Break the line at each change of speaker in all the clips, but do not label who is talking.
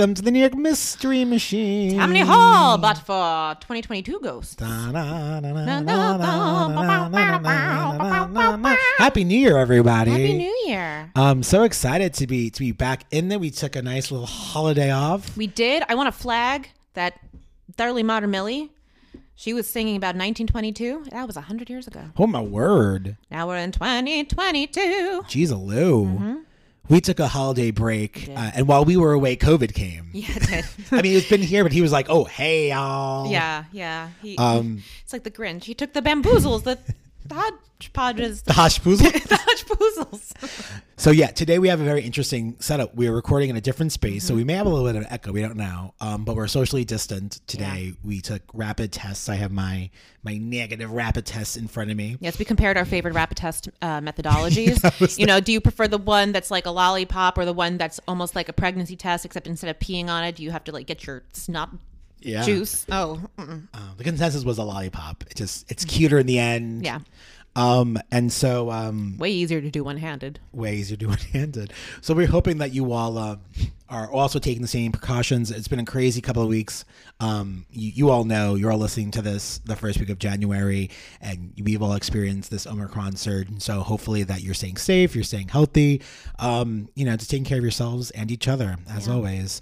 Welcome to the New York Mystery Machine.
Tammany Hall, but for 2022 ghosts.
Happy New Year, everybody.
Happy New Year.
I'm so excited to be to be back in there. We took a nice little holiday off.
We did. I want to flag that thoroughly modern Millie. She was singing about 1922. That was 100 years ago.
Oh my word.
Now we're in 2022.
Jeez, Lou. We took a holiday break, uh, and while we were away, COVID came.
Yeah, it did.
I mean, it's been here, but he was like, "Oh, hey, y'all."
yeah, yeah. He,
Um,
it's like the Grinch. He took the bamboozles, the hodgepodges,
The Hosh Poozle.
the hodgepoozles.
So yeah, today we have a very interesting setup. We're recording in a different space, so we may have a little bit of an echo. We don't know, um, but we're socially distant today. We took rapid tests. I have my my negative rapid test in front of me.
Yes, we compared our favorite rapid test uh, methodologies. you know, do you prefer the one that's like a lollipop or the one that's almost like a pregnancy test, except instead of peeing on it, do you have to like get your snot
Yeah.
juice? Oh.
Uh, the consensus was a lollipop. It just it's cuter in the end.
yeah.
Um, and so um,
Way easier to do one handed.
ways you're one handed. So we're hoping that you all uh, are also taking the same precautions. It's been a crazy couple of weeks. Um, you, you all know you're all listening to this the first week of January, and we've all experienced this Omicron surge. And so hopefully that you're staying safe, you're staying healthy. Um, you know, just taking care of yourselves and each other as always.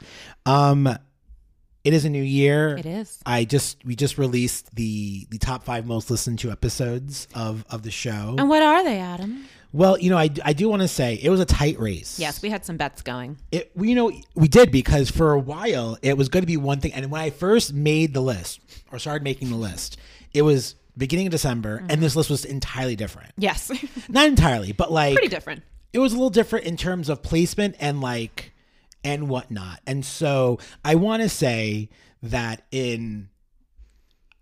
It is a new year.
It is.
I just we just released the the top five most listened to episodes of of the show.
And what are they, Adam?
Well, you know, I, I do want to say it was a tight race.
Yes, we had some bets going.
It, we, you know, we did because for a while it was going to be one thing. And when I first made the list or started making the list, it was beginning of December, and mm-hmm. this list was entirely different.
Yes.
Not entirely, but like
Pretty different.
it was a little different in terms of placement and like and whatnot. And so I want to say that in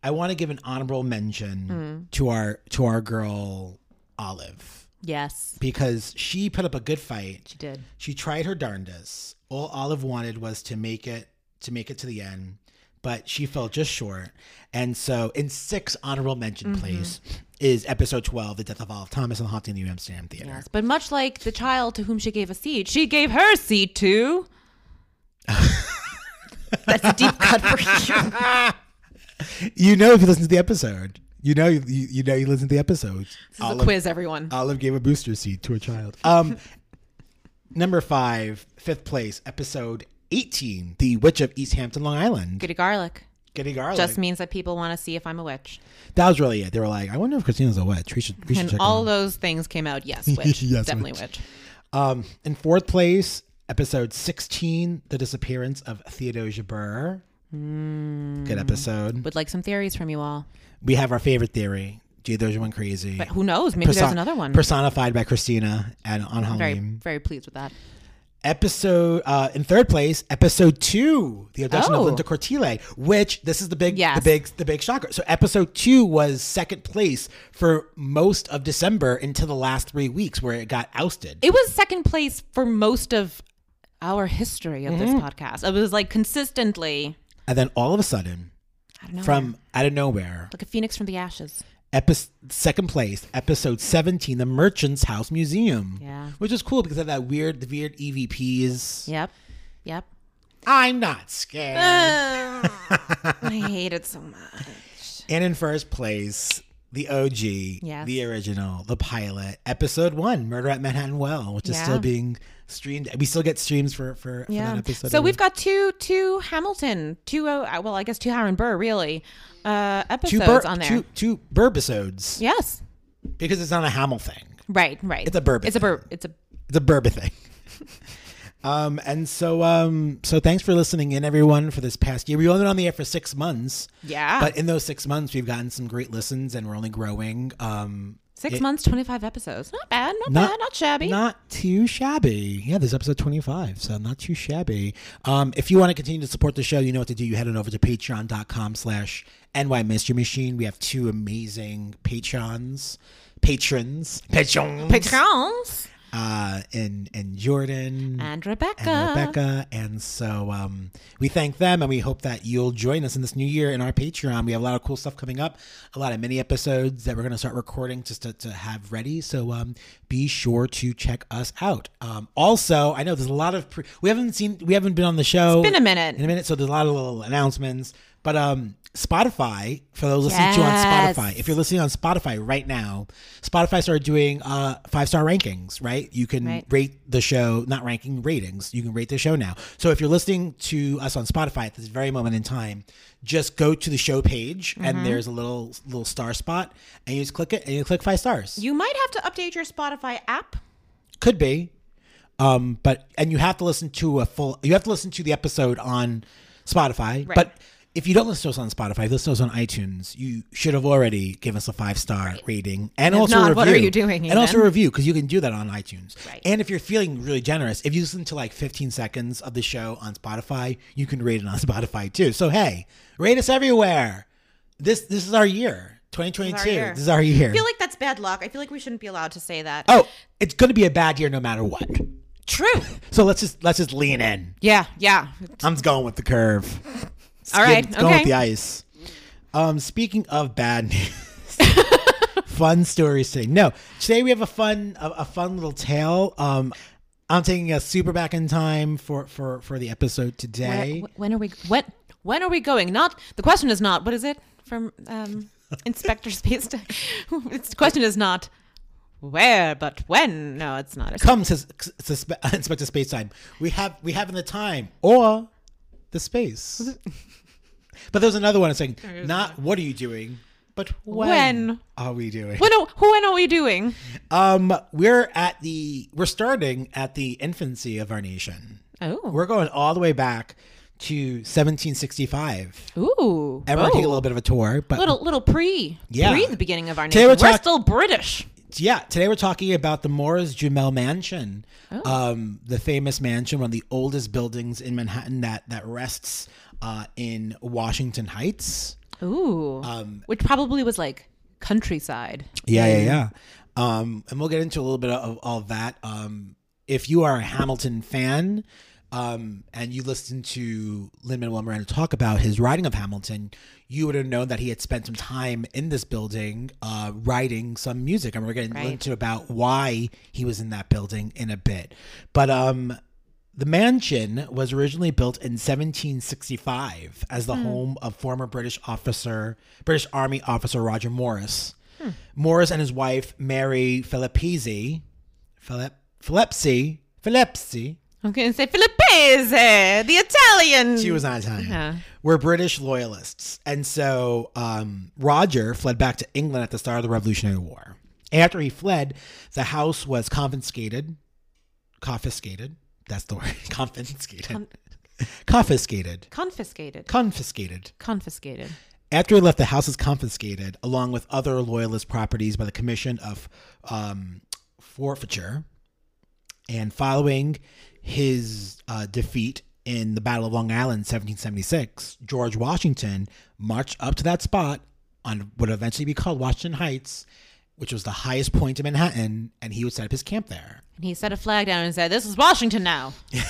I want to give an honorable mention mm. to our to our girl Olive
Yes,
because she put up a good fight.
she did.
She tried her darndest. All Olive wanted was to make it to make it to the end, but she fell just short. And so, in six honorable mention
Mm-hmm.
place is episode twelve, "The Death of Olive Thomas" and the Haunting of the New Amsterdam Theater.
Yes. But much like the child to whom she gave a seed, she gave her seed to. That's a deep cut for you.
You know, if you listen to the episode, you know, you, you know, you listen to the episode.
This is a quiz, everyone.
Olive gave a booster seat to a child. Um, number five, fifth place, episode eighteen, "The Witch of East Hampton, Long Island."
Goody garlic.
Getting garlic.
Just means that people want to see if I'm a witch.
that was really it. They were like, "I wonder if Christina's a witch." We should, we should
And
check.
all those things came out. Yes, witch.
Yes,
Definitely
witch.
witch.
Um, in fourth place, episode sixteen, "The Disappearance of Theodosia Burr." Good episode.
Would like some theories from you all.
we have our favorite theory. Theodosia went crazy.
But who knows? Maybe
Person-
there's another one.
personified by Christina and on
very, very pleased with that.
Episode uh in third place episode two the abduction of
Oh.
linda cortile which this is the big
Yes.
the big the big shocker so episode two was second place for most of december into the last three weeks where it got ousted
It was second place for most of our history of this
Mm-hmm.
podcast. It was like consistently,
and then all of a sudden
I don't know,
from out of nowhere
like a phoenix from the ashes.
Second place episode 17 the merchant's house museum
Yeah.
which is cool because of that weird the weird evps
Yep. Yep.
i'm not scared
I hate it so much.
And in first place, the OG,
Yes.
the original, the pilot, episode one, Murder at Manhattan Well, which is
Yeah.
still being streamed. We still get streams for for, for that episode.
So we've got two two Hamilton, two uh, well, I guess two Aaron Burr really uh
two
episodes
Bur-
on there.
two two Burbisodes
Yes.
because it's not a Hamill thing.
Right, right.
It's a bourbon
It's a bur it's a
It's a Burba thing. um, and so um, so thanks for listening in, everyone, for this past year. We've only been on the air for six months.
Yeah.
But in those six months, we've gotten some great listens, and we're only growing. Um,
six
it-
months, twenty five episodes. Not bad, not,
Not-
bad, not shabby.
Not too shabby. Yeah, this is episode 25, so not too shabby. Um, if you want to continue to support the show, you know what to do. You head on over to patreon.com slash NY Mystery Machine. We have two amazing patrons. Patrons. Patrons.
Patrons.
Uh, and and Jordan
And Rebecca.
and Rebecca. And so um, we thank them and we hope that you'll join us in this new year in our Patreon. We have a lot of cool stuff coming up, a lot of mini episodes that we're going to start recording just to, to have ready. So um, be sure to check us out. Um, also, I know there's a lot of, pre- we haven't seen, we haven't been on the show
been a minute.
in a minute. So there's a lot of little announcements. But um, Spotify, for those listening to
Yes.
on Spotify, if you're listening on Spotify right now, Spotify started doing uh, five star rankings, right? You can
Right.
rate the show, not ranking ratings. You can rate the show now. So if you're listening to us on Spotify at this very moment in time, just go to the show page
Mm-hmm.
and there's a little little star spot, and you just click it and you click five stars.
You might have to update your Spotify app.
Could be. Um, but and you have to listen to a full you have to listen to the episode on Spotify.
Right.
But if you don't listen to us on Spotify, if listen to us on iTunes, you should have already given us a five star rating and
If
also a
not,
review.
what are you doing
And also a review because you can do that on iTunes.
Right.
And if you're feeling really generous, if you listen to like 15 seconds of the show on Spotify, you can rate it on Spotify too. So hey, rate us everywhere. This this is our year, 2022.
year.
This is our year.
I feel like that's bad luck. I feel like we shouldn't be allowed to say that.
oh, it's going to be a bad year no matter what.
True.
So let's just let's just lean in.
Yeah, yeah.
I'm just going with the curve.
All right,
Going
okay.
with the ice. Um, speaking of bad news, fun stories today. No, today we have a fun a, a fun little tale. Um, I'm taking a super back in time for for for the episode today.
Where- when are we? When when are we going? Not the question is not what is it from um, Inspector Space? Time? it's the question is not where, but when. No, it's not.
Come says suspe- Inspector Space Time. We have we have in the time or the space. but there's another one. Saying not what are you doing, but when,
When?
are we doing?
When are, when are we doing?
Um, we're at the we're starting at the infancy of our nation.
Oh,
We're going all the way back to 1765,
ooh,
and we're take a
oh.
little bit of a tour. But
little little pre
Yeah.
pre the beginning of our
Today we're
We're,
talk-
still British.
Yeah, today we're talking about the Morris Jumel Mansion,
Oh.
um, the famous mansion, one of the oldest buildings in Manhattan that that rests uh, in Washington Heights.
Ooh,
Um,
which probably was like countryside.
Yeah, yeah, yeah. Um, and we'll get into a little bit of all that. Um, if you are a Hamilton fan, um, and you listened to Lin Manuel Miranda talk about his writing of Hamilton, you would have known that he had spent some time in this building uh, writing some music, and we're going to
Right.
into about why he was in that building in a bit. But um, the mansion was originally built in 1765 as the home of former British officer, British Army officer Roger Morris. Morris and his wife Mary Filippesi, Philip, Philipsi, Philipsi,
I'm going to say Filippese, the Italian.
she was not Italian,
Yeah.
were British loyalists. And so um, Roger fled back to England at the start of the Revolutionary War. After he fled, the house was confiscated. Confiscated. That's the word. Confiscated. confiscated.
confiscated.
Confiscated.
Confiscated.
After he left, the house is confiscated along with other loyalist properties by the Commission of um, Forfeiture. And following his uh, defeat in the Battle of Long Island, 1776, George Washington marched up to that spot on what would eventually be called Washington Heights, which was the highest point in Manhattan, and he would set up his camp there.
And he set a flag down and said, "This is Washington now."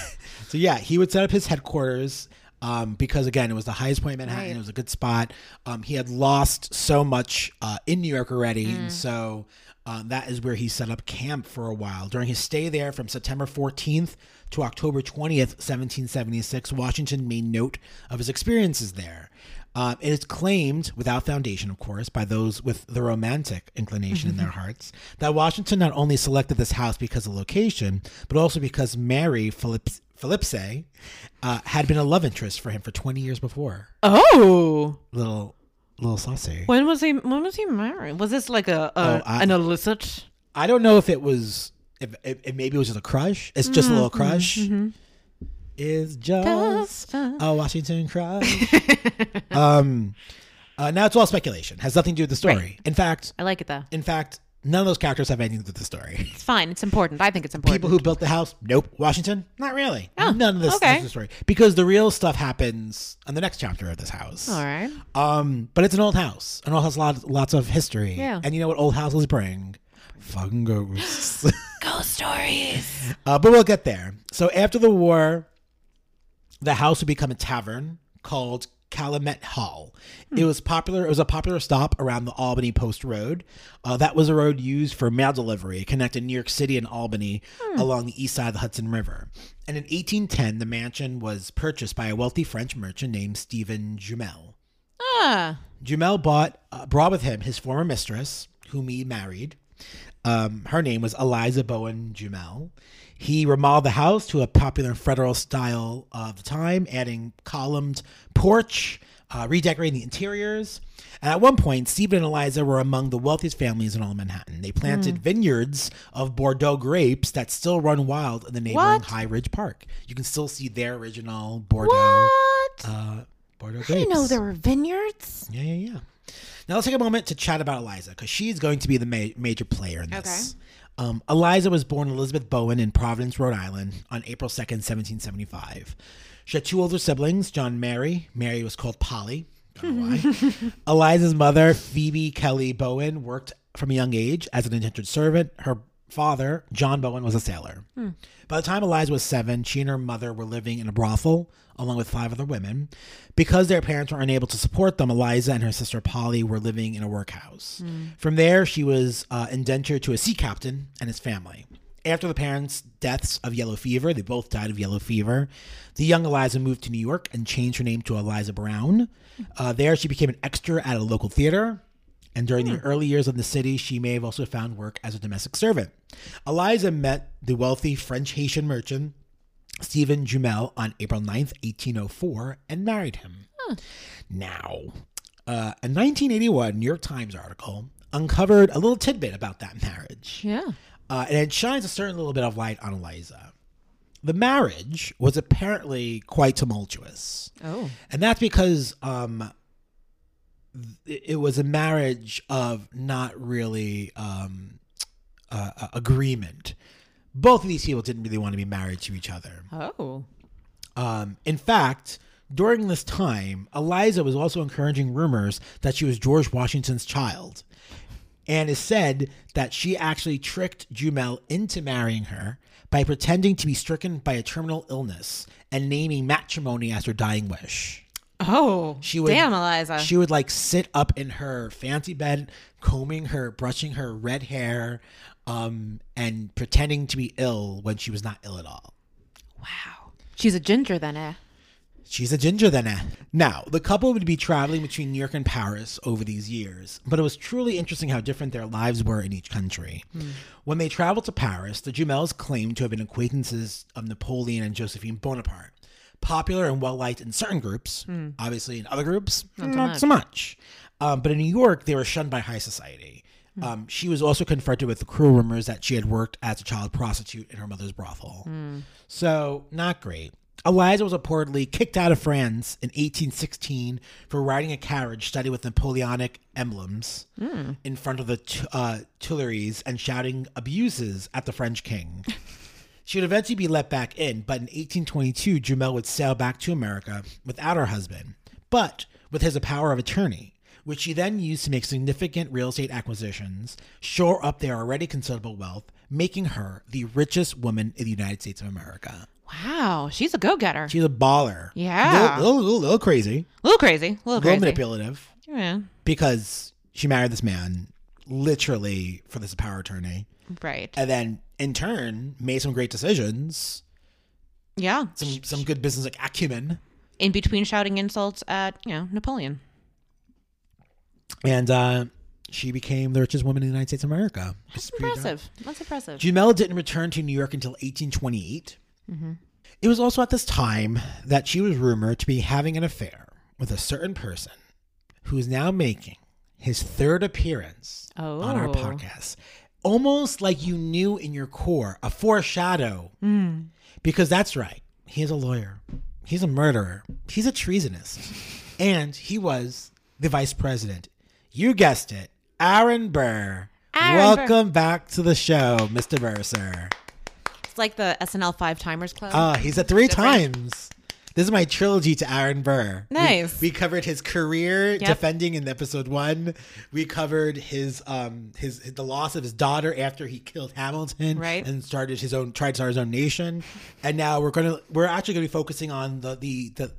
So yeah, he would set up his headquarters um, because again, it was the highest point in Manhattan.
Right.
It was a good spot. Um, he had lost so much uh, in New York already, and so uh, that is where he set up camp for a while. During his stay there from September 14th to October 20th, 1776, Washington made note of his experiences there. Uh, it is claimed, without foundation, of course, by those with the romantic inclination in their hearts, that Washington not only selected this house because of location, but also because Mary Phillips, Philipse uh, had been a love interest for him for 20 years before.
Oh,
Little, little saucy.
when was he? When was he married? Was this like a, a
Oh, I-
an illicit?
I don't know if it was, if, if, if maybe it was just a crush. It's just a little crush. Is just
a
Washington crush. um, uh, now it's all speculation. Has nothing to do with the story.
Right.
In fact,
I like it though.
in fact, none of those characters have anything to do with the story.
It's fine. It's important. I think it's important.
People who built the house, nope. Washington, not really.
Oh,
none of this,
okay.
is the story because the real stuff happens on the next chapter of this house.
All right.
Um, but it's an old house. An old house, lots, lots of history.
Yeah.
And you know what old houses bring? Fucking ghosts.
Ghost stories.
Uh, but we'll get there. So after the war, the house would become a tavern called Calumet Hall. It was popular. It was a popular stop around the Albany Post Road. Uh, that was a road used for mail delivery. It connected New York City and Albany along the east side of the Hudson River. And in 1810, the mansion was purchased by a wealthy French merchant named Stephen Jumel.
Ah,
Jumel bought uh, brought with him his former mistress, whom he married. Um, her name was Eliza Bowen Jumel. He remodeled the house to a popular federal style of the time, adding columned porch, uh, redecorating the interiors. And at one point, Stephen and Eliza were among the wealthiest families in all of Manhattan. They planted vineyards of Bordeaux grapes that still run wild in the neighboring
What?
Highbridge Park. You can still see their original Bordeaux
what?
uh, Bordeaux
I didn't know there were vineyards.
Yeah, yeah, yeah. Now let's take a moment to chat about Eliza because she's going to be the ma- major player in this. Um, Eliza was born Elizabeth Bowen in Providence, Rhode Island on April 2nd, 1775. She had two older siblings, John Mary. Mary was called Polly. Don't know why. Eliza's mother, Phoebe Kelly Bowen, worked from a young age as an indentured servant. Her father, John Bowen, was a sailor. By the time Eliza was seven, she and her mother were living in a brothel along with five other women. Because their parents were unable to support them, Eliza and her sister Polly were living in a workhouse. From there, she was uh, indentured to a sea captain and his family. After the parents' deaths of yellow fever, they both died of yellow fever. The young Eliza moved to New York and changed her name to Eliza Brown. Uh, there, she became an extra at a local theater. And during the early years of the city, she may have also found work as a domestic servant. Eliza met the wealthy French Haitian merchant Stephen Jumel on April 9th, 1804, and married him. Now, uh, a 1981 New York Times article uncovered a little tidbit about that marriage.
Yeah.
Uh, and it shines a certain little bit of light on Eliza. The marriage was apparently quite tumultuous.
Oh.
And that's because um, it was a marriage of not really um, uh, uh, agreement. Both of these people didn't really want to be married to each other.
Oh.
Um, in fact, during this time, Eliza was also encouraging rumors that she was George Washington's child. And is said that she actually tricked Jumel into marrying her by pretending to be stricken by a terminal illness and naming matrimony as her dying wish.
Oh.
She would,
Damn, Eliza.
She would like sit up in her fancy bed, combing her, brushing her red hair, um, and pretending to be ill when she was not ill at all.
wow. She's a ginger then, eh?
She's a ginger then. eh? Now, the couple would be traveling between New York and Paris over these years, but it was truly interesting how different their lives were in each country. When they traveled to Paris, the Jumels claimed to have been acquaintances of Napoleon and Josephine Bonaparte. Popular and well liked in certain groups, obviously in other groups, not, so much. Um, but in New York, they were shunned by high society. Um, she was also confronted with the cruel rumors that she had worked as a child prostitute in her mother's brothel. So, not great. Eliza was reportedly kicked out of France in 1816 for riding a carriage studded with Napoleonic emblems in front of the uh, Tuileries and shouting abuses at the French king. She would eventually be let back in, but in 1822, Jumel would sail back to America without her husband, but with his power of attorney, which she then used to make significant real estate acquisitions, shore up their already considerable wealth, making her the richest woman in the United States of America.
Wow. She's a go getter.
She's a baller.
Yeah.
A little, little, little crazy,
A little crazy. A little
little manipulative,
Yeah.
because she married this man literally for this power attorney.
Right.
And then in turn made some great decisions,
yeah.
some some good business like acumen.
In between shouting insults at, you know, Napoleon.
And uh, she became the richest woman in the United States of America. which is pretty darn-
Impressive. That's impressive.
Jumel didn't return to New York until 1828. It was also at this time that she was rumored to be having an affair with a certain person who is now making his third appearance on our
Oh.
podcast. Almost like you knew in your core, a foreshadow. Because that's right. He is a lawyer. He's a murderer. He's a treasonist. And he was the vice president. You guessed it. Aaron Burr.
Aaron
Welcome back to the show, Mr. Burr, sir.
It's like the SNL Five Timers Club.
Uh, he's at three
Different.
times. This is my trilogy to Aaron Burr. We-
Nice.
We, covered his career defending in episode one. We covered his um his, the loss of his daughter after he killed Hamilton,
Right.
and started his own tried to start his own nation. And now we're gonna we're actually gonna be focusing on the the the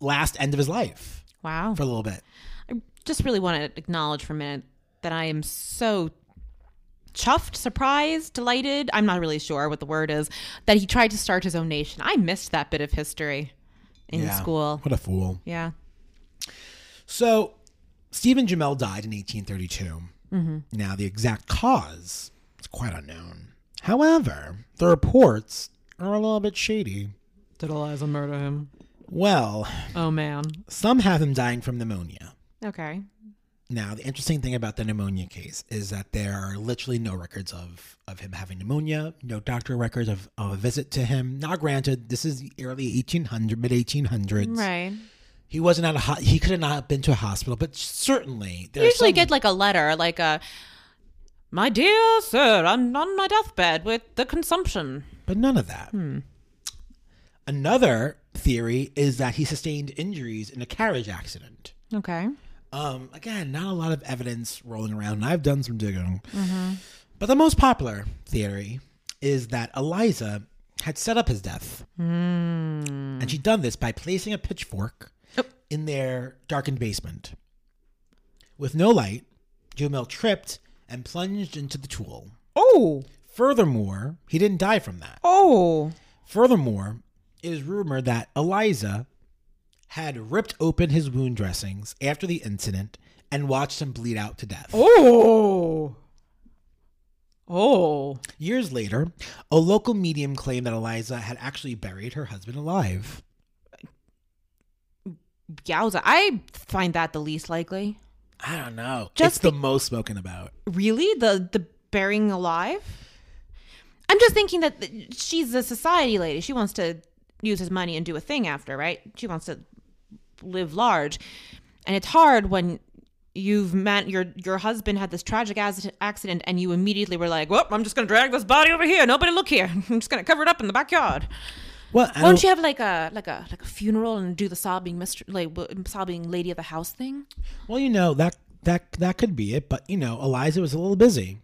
last end of his life
Wow.
for a little bit.
I just really want to acknowledge for a minute that I am so chuffed, surprised, delighted. I'm not really sure what the word is that he tried to start his own nation. I missed that bit of history in
Yeah.
school.
What a fool.
Yeah.
So, Stephen Jumel died in 1832.
Mm-hmm.
Now, the exact cause is quite unknown. However, the reports are a little bit shady.
Did Eliza murder him?
Well,
Oh man.
some have him dying from pneumonia.
Okay.
Now, the interesting thing about the pneumonia case is that there are literally no records of, of him having pneumonia, no doctor records of, of a visit to him. Now, granted, this is the early 1800s, mid 1800s.
Right.
He wasn't at a ho- he could have not been to a hospital, but certainly
You
there's
usually
some-
get like a letter, like a, my dear sir, I'm on my deathbed with the consumption.
but none of that. Hmm. Another theory is that he sustained injuries in a carriage accident.
Okay.
Um, again, not a lot of evidence rolling around. and I've done some digging. But the most popular theory is that Eliza had set up his death. And she'd done this by placing a pitchfork
Oh.
in their darkened basement. With no light, Jumel tripped and plunged into the tool.
Oh.
Furthermore, he didn't die from that.
Oh.
Furthermore, it is rumored that Eliza had ripped open his wound dressings after the incident and watched him bleed out to death.
Oh. Oh.
Years later, a local medium claimed that Eliza had actually buried her husband alive.
Yowza. I find that the least likely.
I don't know.
Just
it's the most spoken about.
Really? The the burying alive? I'm just thinking that she's a society lady. She wants to use his money and do a thing after, right? She wants to live large. And it's hard when you've met your your husband had this tragic ac- accident and you immediately were like, "Well, I'm just going to drag this body over here. Nobody look here. I'm just going to cover it up in the backyard."
Well,
Why don't you have like a like a like a funeral and do the sobbing mystery, like sobbing lady of the house thing?
well, you know that that that could be it, but you know, Eliza was a little busy,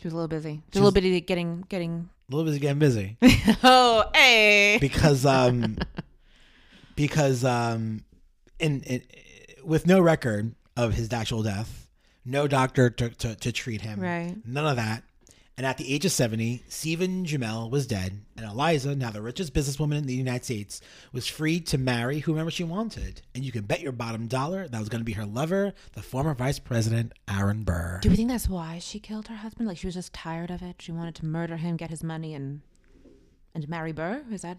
She was a little busy. She was a little busy getting getting.
a little busy getting busy
Oh, hey.
because um because um in, in with no record of his actual death, no doctor to, to, to treat him,
Right.
None of that. And at the age of 70, Stephen Jumel was dead, and Eliza, now the richest businesswoman in the United States, was free to marry whomever she wanted. And you can bet your bottom dollar that was going to be her lover, the former Vice President Aaron Burr.
Do we think that's why she killed her husband? Like she was just tired of it. She wanted to murder him, get his money, and and marry Burr. Is that?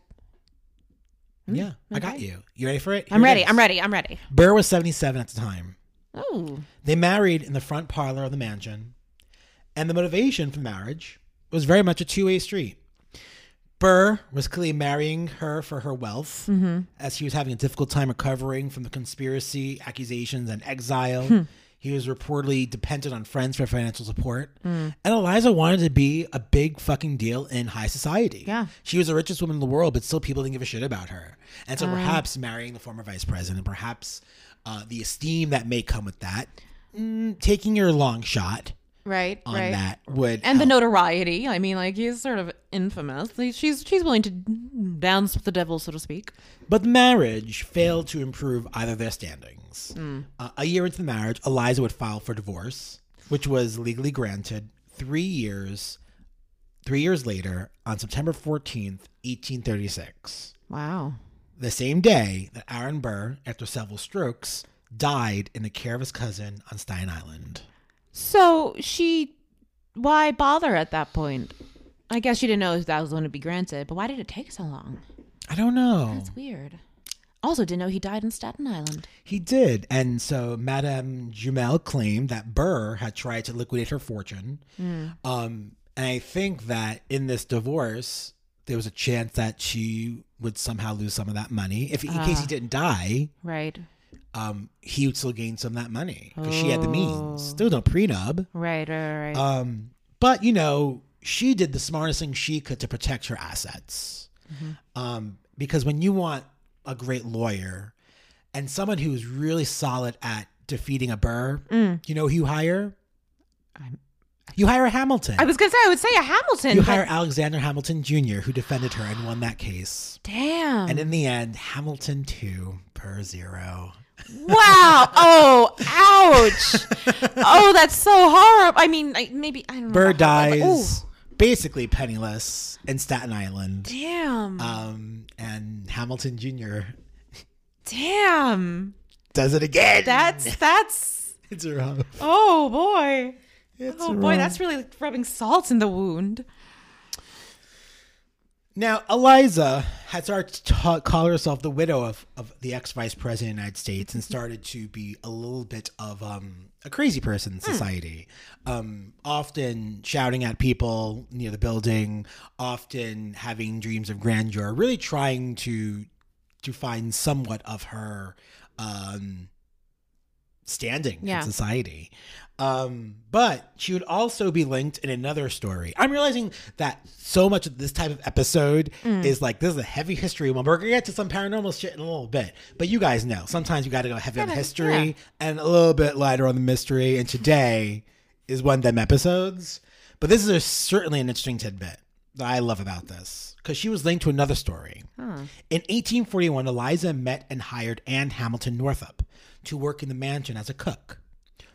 Mm-hmm.
yeah, I got
mm-hmm.
you. You ready for it?
I'm
Here it
ready.
is.
I'm ready. I'm ready.
Burr was 77 at the time.
Oh,
They married in the front parlor of the mansion, and the motivation for marriage was very much a two way street. Burr was clearly marrying her for her wealth, mm-hmm. as he was having a difficult time recovering from the conspiracy accusations and exile. Hmm. He was reportedly dependent on friends for financial support. And Eliza wanted to be a big fucking deal in high society.
Yeah.
She was the richest woman in the world, but still people didn't give a shit about her. And so perhaps marrying the former vice president, perhaps uh, the esteem that may come with that, mm, taking your long shot
right,
on
right.
that would
And the notoriety. I mean, like he's sort of infamous. She's she's willing to dance with the devil, so to speak.
But the marriage failed to improve either their standings. Uh, a year into the marriage, Eliza would file for divorce, which was legally granted three years. Three years later, on September fourteenth, eighteen thirty-six,
Wow.
the same day that Aaron Burr, after several strokes, died in the care of his cousin on Staten Island.
So she, why bother at that point? I guess she didn't know if that was going to be granted, but why did it take so long?
I don't know.
That's weird. Also, didn't know he died in Staten Island.
He did. And so Madame Jumel claimed that Burr had tried to liquidate her fortune. Um, and I think that in this divorce, there was a chance that she would somehow lose some of that money. If in case he didn't die,
Right.
Um, he would still gain some of that money because she had the means. Still no prenup.
Right, right, right.
Um, but you know, she did the smartest thing she could to protect her assets. Um, because when you want a great lawyer and someone who's really solid at defeating a burr, you know who you hire? you hire a Hamilton.
I was gonna say I would say a Hamilton.
you
but-
hire Alexander Hamilton Jr., who defended her and won that case.
Damn.
And in the end, Hamilton 2 Burr zero.
Wow. Oh, ouch. oh, that's so horrible. I mean, I, maybe I don't know.
Burr
like,
dies
ooh,
basically penniless in Staten Island.
damn.
Um, and Hamilton Jr.
damn.
does it again.
That's that's.
it's rough.
Oh boy.
It's
Oh boy, that's really rubbing salt in the wound.
Now, Eliza had started to ta- call herself the widow of, of the ex vice president of the United States and started to be a little bit of um, a crazy person in society. Um, often shouting at people near the building, often having dreams of grandeur, really trying to to find somewhat of her um, standing
Yeah.
in society. Um, but she would also be linked in another story. I'm realizing that so much of this type of episode is like this is a heavy history one. We're gonna get to some paranormal shit in a little bit, but you guys know sometimes you got to go heavy on history
yeah.
and a little bit lighter on the mystery. And today is one of them episodes. But this is a, certainly an interesting tidbit that I love about this because she was linked to another story. In 1841, Eliza met and hired Anne Hamilton Northup to work in the mansion as a cook.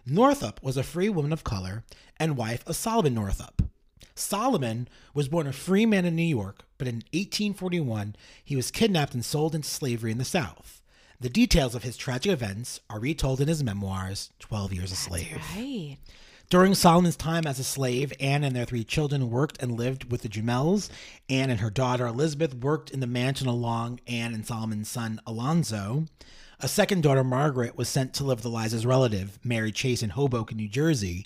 Northup was a free woman of color and wife of Solomon Northup. Solomon was born a free man in New York, but in 1841 he was kidnapped and sold into slavery in the South. The details of his tragic events are retold in his memoirs, 12 Years a Slave.
Right.
During Solomon's time as a slave, Anne and their three children worked and lived with the Jumels. Anne and her daughter Elizabeth worked in the mansion along Anne and Solomon's son Alonzo. A second daughter, Margaret, was sent to live with Eliza's relative, Mary Chase, in Hoboken, New Jersey.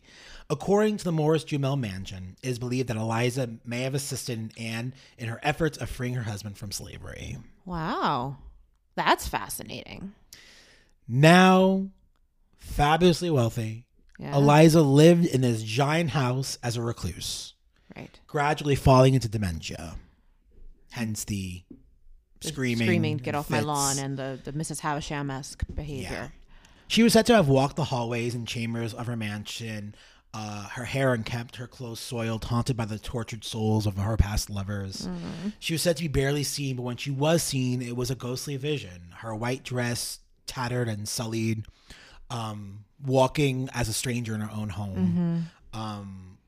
According to the Morris Jumel mansion, it is believed that Eliza may have assisted Anne in her efforts of freeing her husband from slavery.
Wow. That's fascinating.
Now, fabulously wealthy,
Yeah.
Eliza lived in this giant house as a recluse.
Right.
gradually falling into dementia. Hence the screaming.
Screaming, get off my lawn, and the, the Mrs. Havisham esque behavior.
She was said to have walked the hallways and chambers of her mansion, uh, her hair unkempt, her clothes soiled, haunted by the tortured souls of her past lovers.
Mm-hmm.
She was said to be barely seen, but when she was seen, it was a ghostly vision. Her white dress tattered and sullied, um, walking as a stranger in her own home.
Mm-hmm.
Um,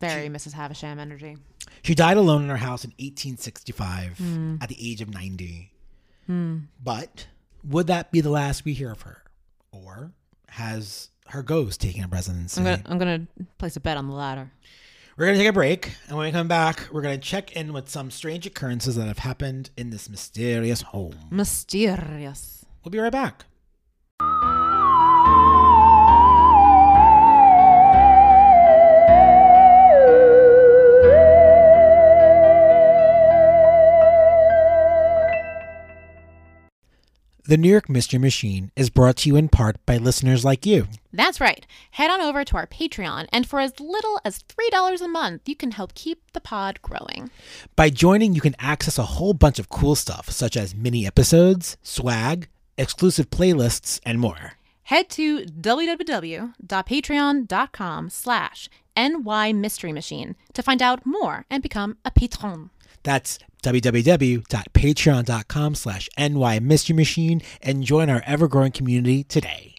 Very Mrs. Havisham energy.
She died alone in her house in 1865
Hmm.
at the age of 90. But would that be the last we hear of her? Or has her ghost taken up residency?
I'm gonna I'm gonna place a bet on the latter.
We're going to take a break. And when we come back, we're going to check in with some strange occurrences that have happened in this mysterious home.
Mysterious.
We'll be right back. The New York Mystery Machine is brought to you in part by listeners like you.
That's right. Head on over to our Patreon, and for as little as $3 a month, you can help keep the pod growing.
By joining, you can access a whole bunch of cool stuff, such as mini episodes, swag, exclusive playlists, and more.
Head to www.patreon.com slash NY Mystery Machine to find out more and become a patron.
That's www.patreon.com slash NY Mystery Machine and join our ever-growing community today.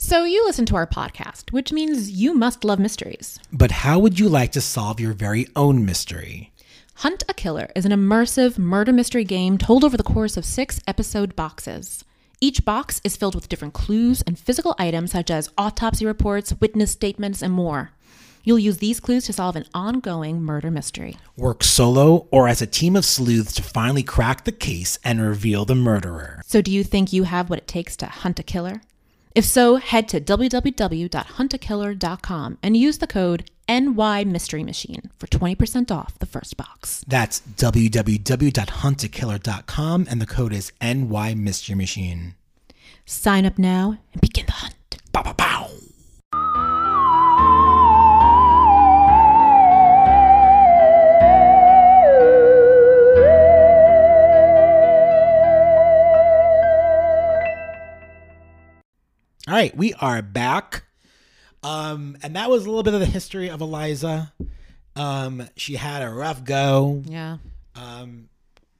So you listen to our podcast, which means you must love mysteries.
But how would you like to solve your very own mystery?
Hunt a Killer is an immersive murder mystery game told over the course of six episode boxes. Each box is filled with different clues and physical items such as autopsy reports, witness statements, and more. You'll use these clues to solve an ongoing murder mystery.
Work solo or as a team of sleuths to finally crack the case and reveal the murderer.
So, do you think you have what it takes to hunt a killer? If so, head to www.huntakiller.com and use the code NY Mystery Machine for 20% off the first box.
That's www.huntakiller.com and the code is NY Mystery Machine.
Sign up now and begin the hunt.
Bow, bow, bow. Right, we are back. Um, and that was a little bit of the history of Eliza. Um, she had a rough go.
Yeah.
Um,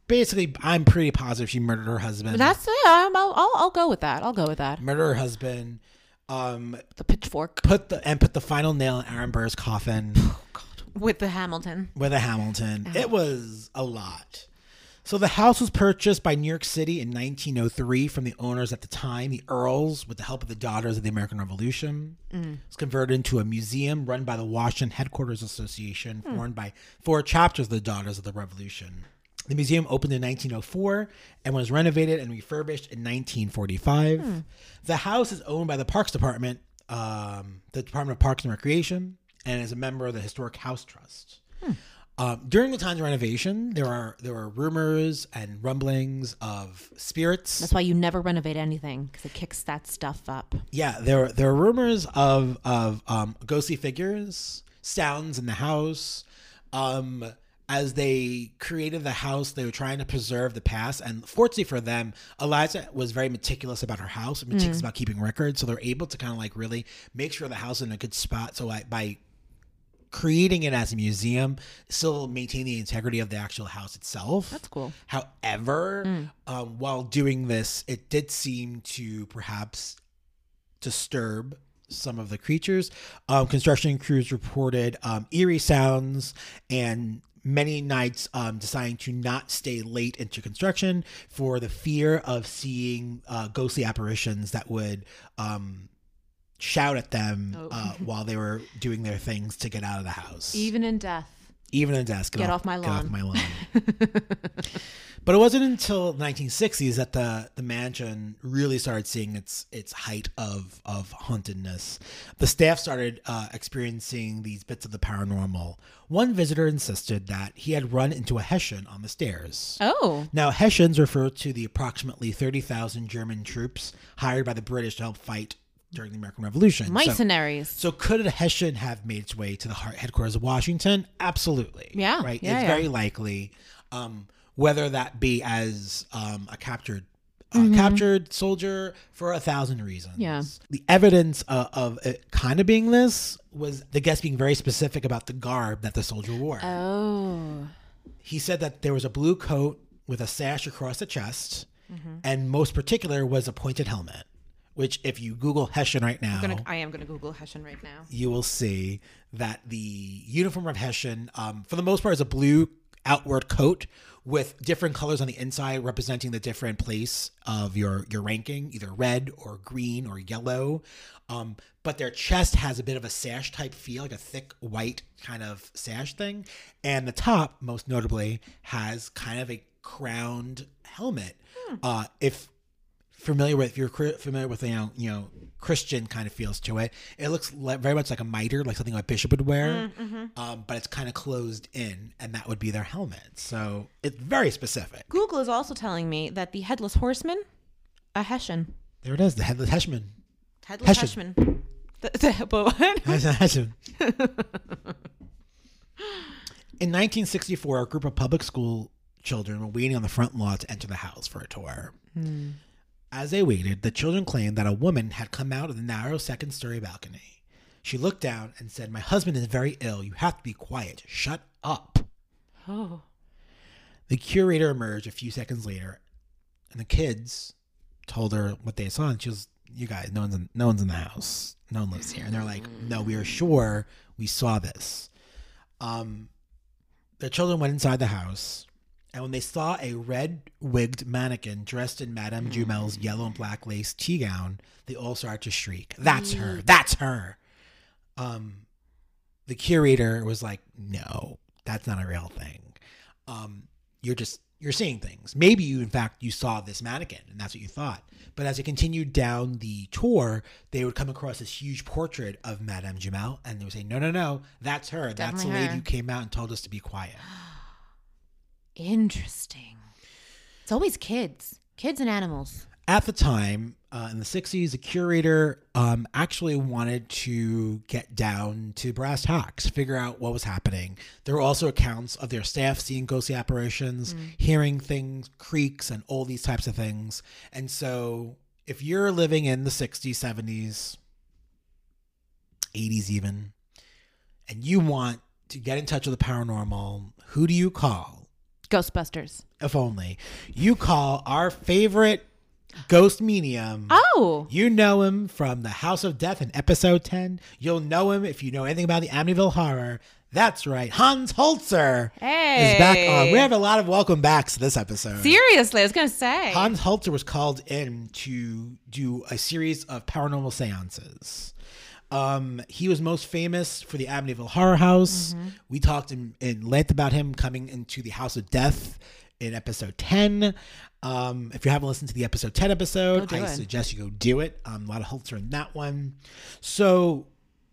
basically, I'm pretty positive she murdered her husband.
That's yeah. I'll, I'll I'll go with that. I'll go with that.
Murder her husband. Um,
The pitchfork
put the and put the final nail in Aaron Burr's coffin Oh, God.
with the Hamilton.
with a Hamilton. It was a lot. So the house was purchased by New York City in 1903 from the owners at the time, the Earls, with the help of the Daughters of the American Revolution. Mm. It was converted into a museum run by the Washington Headquarters Association, hmm. formed by four chapters of the Daughters of the Revolution. The museum opened in 1904 and was renovated and refurbished in 1945. Hmm. The house is owned by the Parks Department, um, the Department of Parks and Recreation, and is a member of the Historic House Trust. Hmm. Um, during the time of renovation, there are there were rumors and rumblings of spirits.
That's why you never renovate anything because it kicks that stuff up.
Yeah, there there are rumors of of um, ghostly figures, sounds in the house. Um, as they created the house, they were trying to preserve the past, and fortunately for them, Eliza was very meticulous about her house, and meticulous about keeping records. So they're able to kind of like really make sure the house is in a good spot. So I, by creating it as a museum, still maintain the integrity of the actual house itself.
That's cool.
However, um, while doing this, it did seem to perhaps disturb some of the creatures. Um, construction crews reported um, eerie sounds and many nights um, deciding to not stay late into construction for the fear of seeing uh, ghostly apparitions that would um, shout at them
Oh.
uh, while they were doing their things to get out of the house.
Even in death.
Even in death.
Get off my
Get off my lawn. but it wasn't until the 1960s that the the mansion really started seeing its its height of of hauntedness. The staff started uh, experiencing these bits of the paranormal. One visitor insisted that he had run into a Hessian on the stairs.
Oh.
Now, Hessians refer to the approximately 30,000 German troops hired by the British to help fight during the American Revolution. So-
Mercenaries.
so could a Hessian have made its way to the headquarters of Washington? Absolutely.
Yeah,
Right.
yeah,
it's
yeah.
very likely. Um, whether that be as um, a captured. Uh,
Mm-hmm.
Captured soldier for a thousand reasons.
Yeah.
The evidence uh, of it kind of being this was the guest being very specific about the garb that the soldier wore.
oh.
he said that there was a blue coat with a sash across the chest,
Mm-hmm.
and most particular was a pointed helmet. Which, if you Google Hessian right now,
gonna, I am going to Google Hessian right now.
you will see that the uniform of Hessian, um, for the most part, is a blue outward coat with different colors on the inside representing the different place of your your ranking, either red or green or yellow. Um, but their chest has a bit of a sash type feel, like a thick white kind of sash thing, and the top, most notably, has kind of a crowned helmet. Uh, if familiar with if you're familiar with you know you know Christian kind of feels to it. It looks like, very much like a mitre, like something a bishop would wear, mm, mm-hmm. um, but it's kind of closed in, and that would be their helmet. So it's very specific.
Google is also telling me that the headless horseman, a Hessian.
There it is, the headless Hessian.
Headless
Hessian.
Hessian. The, the, but what?
Hessian. In 1964, a group of public school children were waiting on the front lawn to enter the house for a tour. Hmm. As they waited, the children claimed that a woman had come out of the narrow second story balcony. She looked down and said, My husband is very ill. You have to be quiet. Shut up.
Oh.
The curator emerged a few seconds later, and the kids told her what they saw, and she was, "You guys, no one's in, no one's in the house. No one lives here." And they're like, "No, we are sure we saw this." Um, the children went inside the house, and when they saw a red-wigged mannequin dressed in Madame Jumel's yellow and black lace tea gown, they all started to shriek, "That's her! That's her!" Um, the curator was like, "No, that's not a real thing." um, you're just you're seeing things. Maybe you, in fact, you saw this mannequin and that's what you thought. But as it continued down the tour, they would come across this huge portrait of Madame Jumel, and they would say, "No, no, no, that's her. that's the
Definitely
lady who came out and told us to be quiet."
Interesting. It's always kids, kids and animals.
At the time, uh, in the '60s, a curator um, actually wanted to get down to brass tacks, figure out what was happening. There were also accounts of their staff seeing ghostly apparitions, hearing things, creaks, and all these types of things. And so if you're living in the 60s, 70s, 80s, even, and you want to get in touch with the paranormal, who do you call?
Ghostbusters.
If only. You call our favorite ghost medium.
Oh.
You know him from the House of Death in episode 10. You'll know him if you know anything about the Amityville Horror. That's right. Hans Holzer
Hey.
is back on. We have a lot of welcome backs to this episode.
Seriously, I was gonna say.
Hans Holzer was called in to do a series of paranormal seances. Um, he was most famous for the Amityville Horror House. We talked in, in length about him coming into the House of Death in episode 10. Um, if you haven't listened to the episode 10 episode, I
it.
suggest you go do it. Um, a lot of Holzer in that one. So,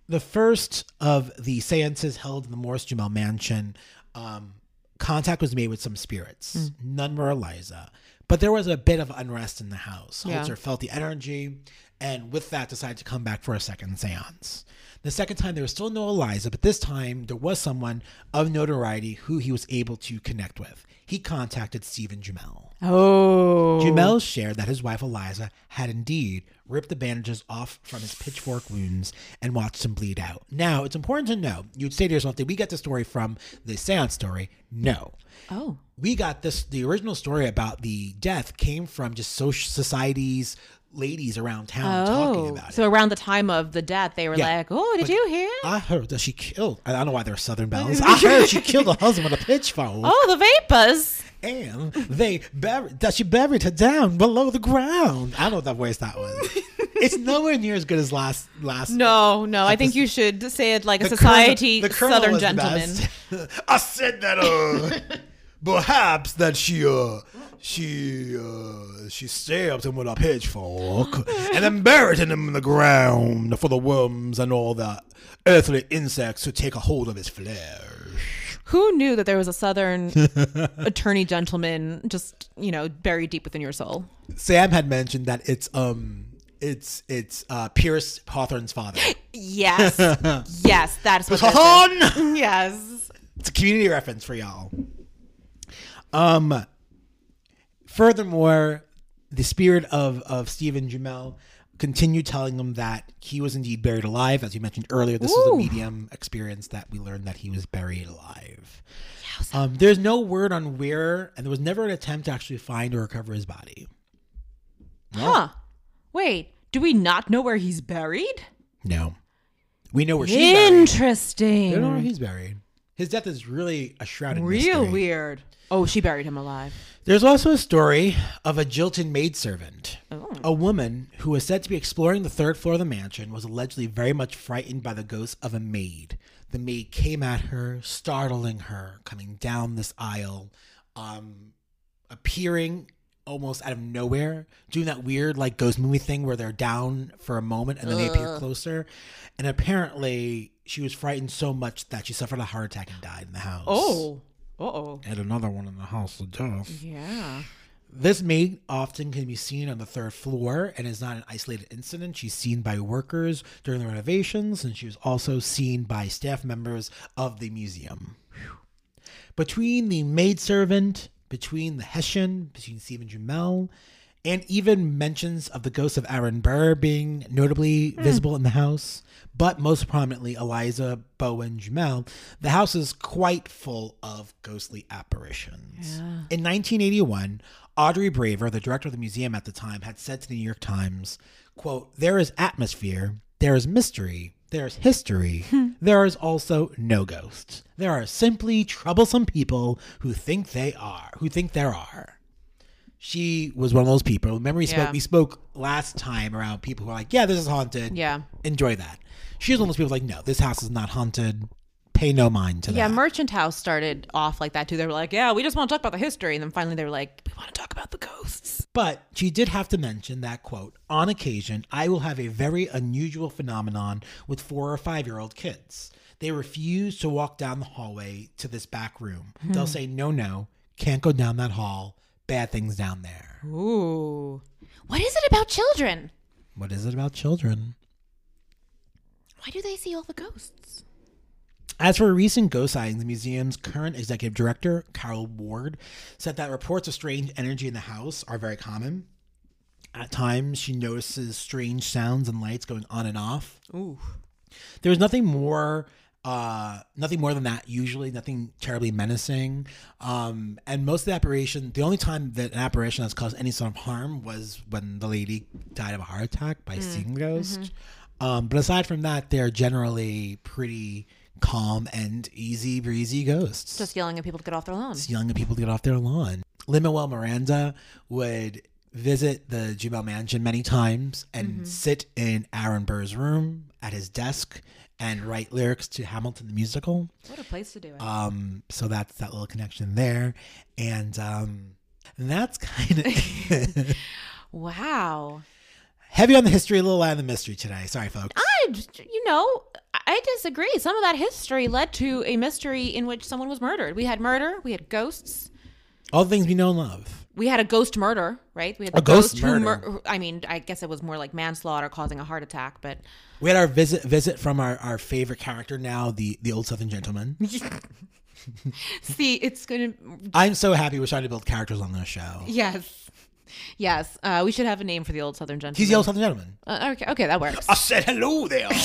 the first of the seances held in the Morris Jumel mansion, um, contact was made with some spirits.
Hmm.
None were Eliza, but there was a bit of unrest in the house.
Yeah.
Holzer felt the energy, and with that, decided to come back for a second seance. The second time, there was still no Eliza, but this time there was someone of notoriety who he was able to connect with. He contacted Stephen Jumel.
oh.
Jumel shared that his wife Eliza had indeed ripped the bandages off from his pitchfork wounds and watched him bleed out. Now, it's important to know, you'd say to yourself, did we get the story from the seance story? No.
Oh.
We got this, the original story about the death came from just social society's ladies around town talking
Oh.
about
So
it.
around the time of the death, they were
Yeah.
like, "Oh, did you hear?
I heard that she killed, I don't know why they're Southern Belles. I heard she killed her husband with a pitchfork.
Oh, the vapors."
and they buried that she buried her down below the ground. I don't know what that voice that was. it's nowhere near as good as last last.
No, no. I think you should say it like a society
colonel- the colonel
Southern gentleman.
I said that uh, perhaps that she uh she uh she stabbed him with a pitchfork and then buried him in the ground for the worms and all the earthly insects to take a hold of his flesh.
Who knew that there was a Southern attorney gentleman just you know buried deep within your soul?
Sam had mentioned that it's um it's it's uh Pierce Hawthorne's father.
Yes, yes, that's what.
Hawthorne!
Yes.
It's a community reference for y'all. Um furthermore, the spirit of of Stephen Jumel continued telling them that he was indeed buried alive. As you mentioned earlier, this was a medium experience that we learned that he was buried alive. Um, there's no word on where, and there was never an attempt to actually find or recover his body.
Huh. Wait. Do we not know where he's buried?
No, we know where she's buried.
Interesting.
We don't know where he's buried. His death is really a shrouded
Real
mystery.
weird. Oh, she buried him alive.
There's also a story of a jilted maidservant.
Oh.
A woman who was said to be exploring the third floor of the mansion was allegedly very much frightened by the ghost of a maid. The maid came at her, startling her, coming down this aisle, um, appearing almost out of nowhere, doing that weird like ghost movie thing where they're down for a moment and then they appear closer. And apparently, she was frightened so much that she suffered a heart attack and died in the house.
Oh. Uh oh.
And another one in the house of death.
Yeah.
This maid often can be seen on the third floor and is not an isolated incident. She's seen by workers during the renovations, and she was also seen by staff members of the museum. Whew. Between the maidservant, between the Hessian, between Stephen Jumel, and even mentions of the ghost of Aaron Burr being notably hmm. visible in the house, but most prominently Eliza Bowen Jumel, the house is quite full of ghostly apparitions. In 1981, Audrey Braver, the director of the museum at the time, had said to the New York Times, quote, There is atmosphere, there is mystery, there is history, there is also no ghosts. There are simply troublesome people who think they are, who think there are she was one of those people. Remember, we spoke. We spoke last time around people who are like, "Yeah, this is haunted.
Yeah.
enjoy that." She was one of those people like, "No, this house is not haunted. Pay no mind to
Yeah,
that."
Yeah, Merchant House started off like that too. They were like, "Yeah, we just want to talk about the history," and then finally they were like, "We want to talk about the ghosts."
but she did have to mention that quote: "On occasion, I will have a very unusual phenomenon with four or five year old kids. They refuse to walk down the hallway to this back room. They'll hmm. say, "No, no, can't go down that hall. Bad things down there."
Ooh, what is it about children?
What is it about children?
Why do they see all the ghosts?
As for recent ghost sightings, the museum's current executive director, Carol Ward, said that reports of strange energy in the house are very common. at times she notices strange sounds and lights going on and off.
Ooh.
There's nothing more uh nothing more than that usually. Nothing terribly menacing. Um and most of the apparition the only time that an apparition has caused any sort of harm was when the lady died of a heart attack by seeing the ghost um but aside from that they're generally pretty calm and easy breezy ghosts.
Just yelling at people to get off their lawn.
just yelling at people to get off their lawn. Lin Manuel Miranda would visit the Jumel Mansion many times and sit in Aaron Burr's room at his desk and write lyrics to Hamilton the musical.
What a place to do it.
Um, so that's that little connection there, and um, that's kind of
wow.
heavy on the history, a little light on the mystery today. Sorry, folks.
I, you know, I disagree. Some of that history led to a mystery in which someone was murdered. We had murder. We had ghosts.
All the things we know and love.
We had a ghost murder, right? We had the
A ghost
who
murder.
mur- I mean, I guess it was more like manslaughter causing a heart attack, but
We had our visit visit from our, our favorite character now, the the old Southern gentleman.
see, it's gonna.
I'm so happy we're starting to build characters on this show.
Yes, yes. Uh, we should have a name for the old Southern gentleman.
He's the old Southern gentleman.
Uh, okay, okay, that works.
I said hello there.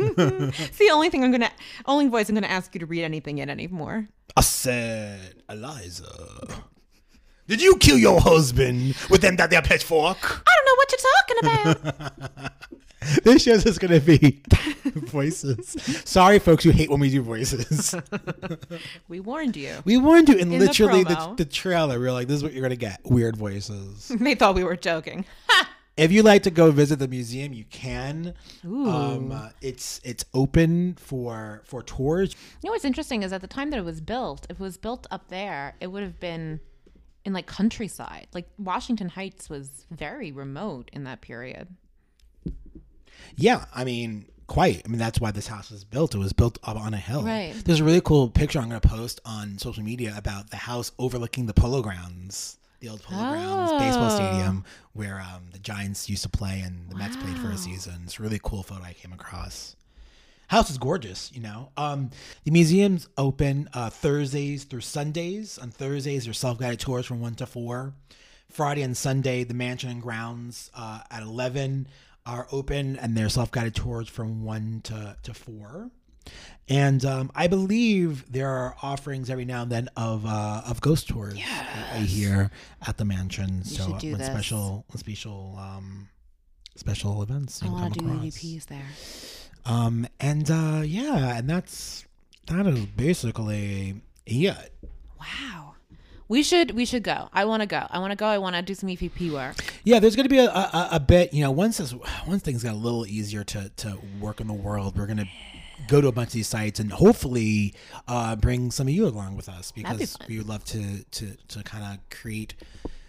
It's the only thing I'm gonna, only voice I'm gonna ask you to read anything in anymore.
I said, Eliza, did you kill your husband with them that there pitchfork?
I don't know what you're talking about.
this show's just gonna be voices. Sorry, folks you hate when we do voices.
we warned you.
We warned you in,
In
literally the,
promo.
the trailer. We were like, this is what you're gonna get: weird voices.
they thought we were joking.
if you like to go visit the museum, you can. Um, uh, it's it's open for for tours.
You know what's interesting is at the time that it was built, if it was built up there, it would have been in like countryside. Like Washington Heights was very remote in that period.
Yeah, I mean, quite. I mean, that's why this house was built. It was built up on a hill.
Right.
There's a really cool picture I'm going to post on social media about the house overlooking the Polo Grounds, the old Polo Grounds baseball
Oh.
stadium where um, the Giants used to play and the Mets played for a season. It's a really cool photo I came across. House is gorgeous, you know. Um, the museum's open uh, Thursdays through Sundays. On Thursdays, there's self-guided tours from one to four. Friday and Sunday, the mansion and grounds uh, at eleven are open, and there's self-guided tours from one to to four. And um, I believe there are offerings every now and then of uh, of ghost tours I hear at the mansion. so
do
when
this.
special when special um, special events
I want to do
across.
EVPs there.
Um, and uh, yeah, and that's that is basically it.
Wow. We should we should go. I want to go. I want to go. I want to do some EVP work.
Yeah, there's going to be a, a, a bit, you know, once this, once things got a little easier to, to work in the world, we're going to go to a bunch of these sites and hopefully uh, bring some of you along with us because
fun.
we would love to, to, to kind of create,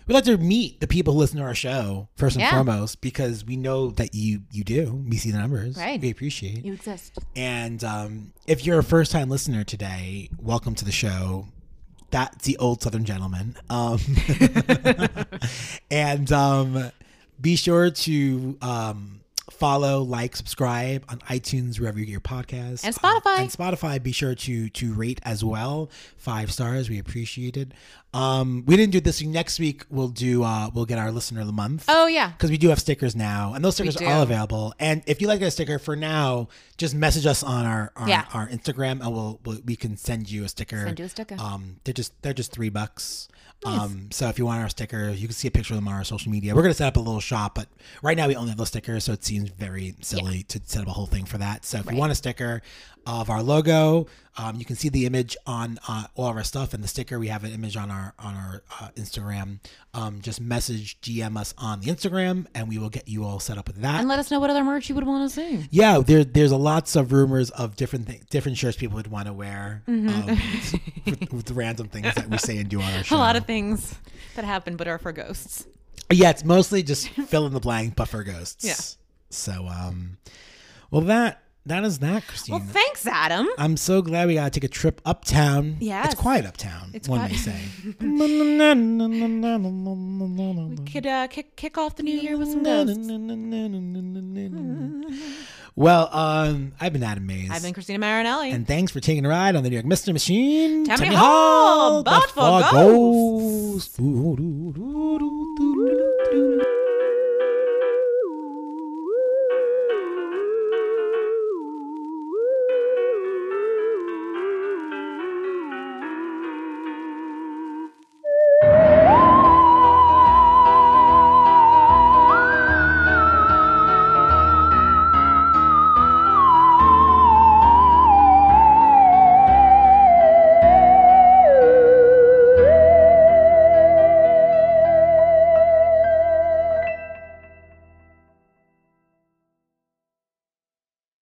we'd like to meet the people who listen to our show first and
Yeah.
foremost because we know that you, you do. We see the numbers.
Right.
We appreciate
You exist.
And um, if you're a first time listener today, welcome to the show. That's the old Southern gentleman. Um, and um, be sure to um, follow, like, subscribe on iTunes, wherever you get your podcasts.
And Spotify.
and Spotify, be sure to to rate as well. Five stars. We appreciate it. Um, we didn't do this next week. We'll do. Uh, we'll get our listener of the month
Oh yeah.
because we do have stickers now, and those stickers are all available. And if you like a sticker for now, just message us on our our,
Yeah.
our Instagram, and we'll, we'll we can send you a sticker.
Send you a sticker.
Um, they're just they're just three bucks. Um, so if you want our sticker, you can see a picture of them on our social media. We're gonna set up a little shop, but right now we only have those stickers, so it seems very silly to set up a whole thing for that. So if you want a sticker of our logo, um, you can see the image on uh, all of our stuff, and the sticker we have an image on our on our uh, Instagram. Um, just message DM us on the Instagram, and we will get you all set up with that.
And let us know what other merch you would want to see.
Yeah, there there's a lots of rumors of different th- different shirts people would want to wear um, with, with the random things that we say and do on our show.
A lot of things that happen, but are for ghosts.
yeah, it's mostly just fill in the blank, but for ghosts.
Yeah.
So um, well that that is that, Christine.
Well, thanks, Adam.
I'm so glad we got to take a trip uptown.
Yeah,
it's quiet uptown.
It's
one
quiet.
may say.
We could uh, kick kick off the new year with some ghosts.
well, um, I've been Adam Mays.
I've been Christina Marinelli.
And thanks for taking a ride on the New York Mystery Machine.
Tammany Hall,
the
but for
for
ghosts.
ghosts.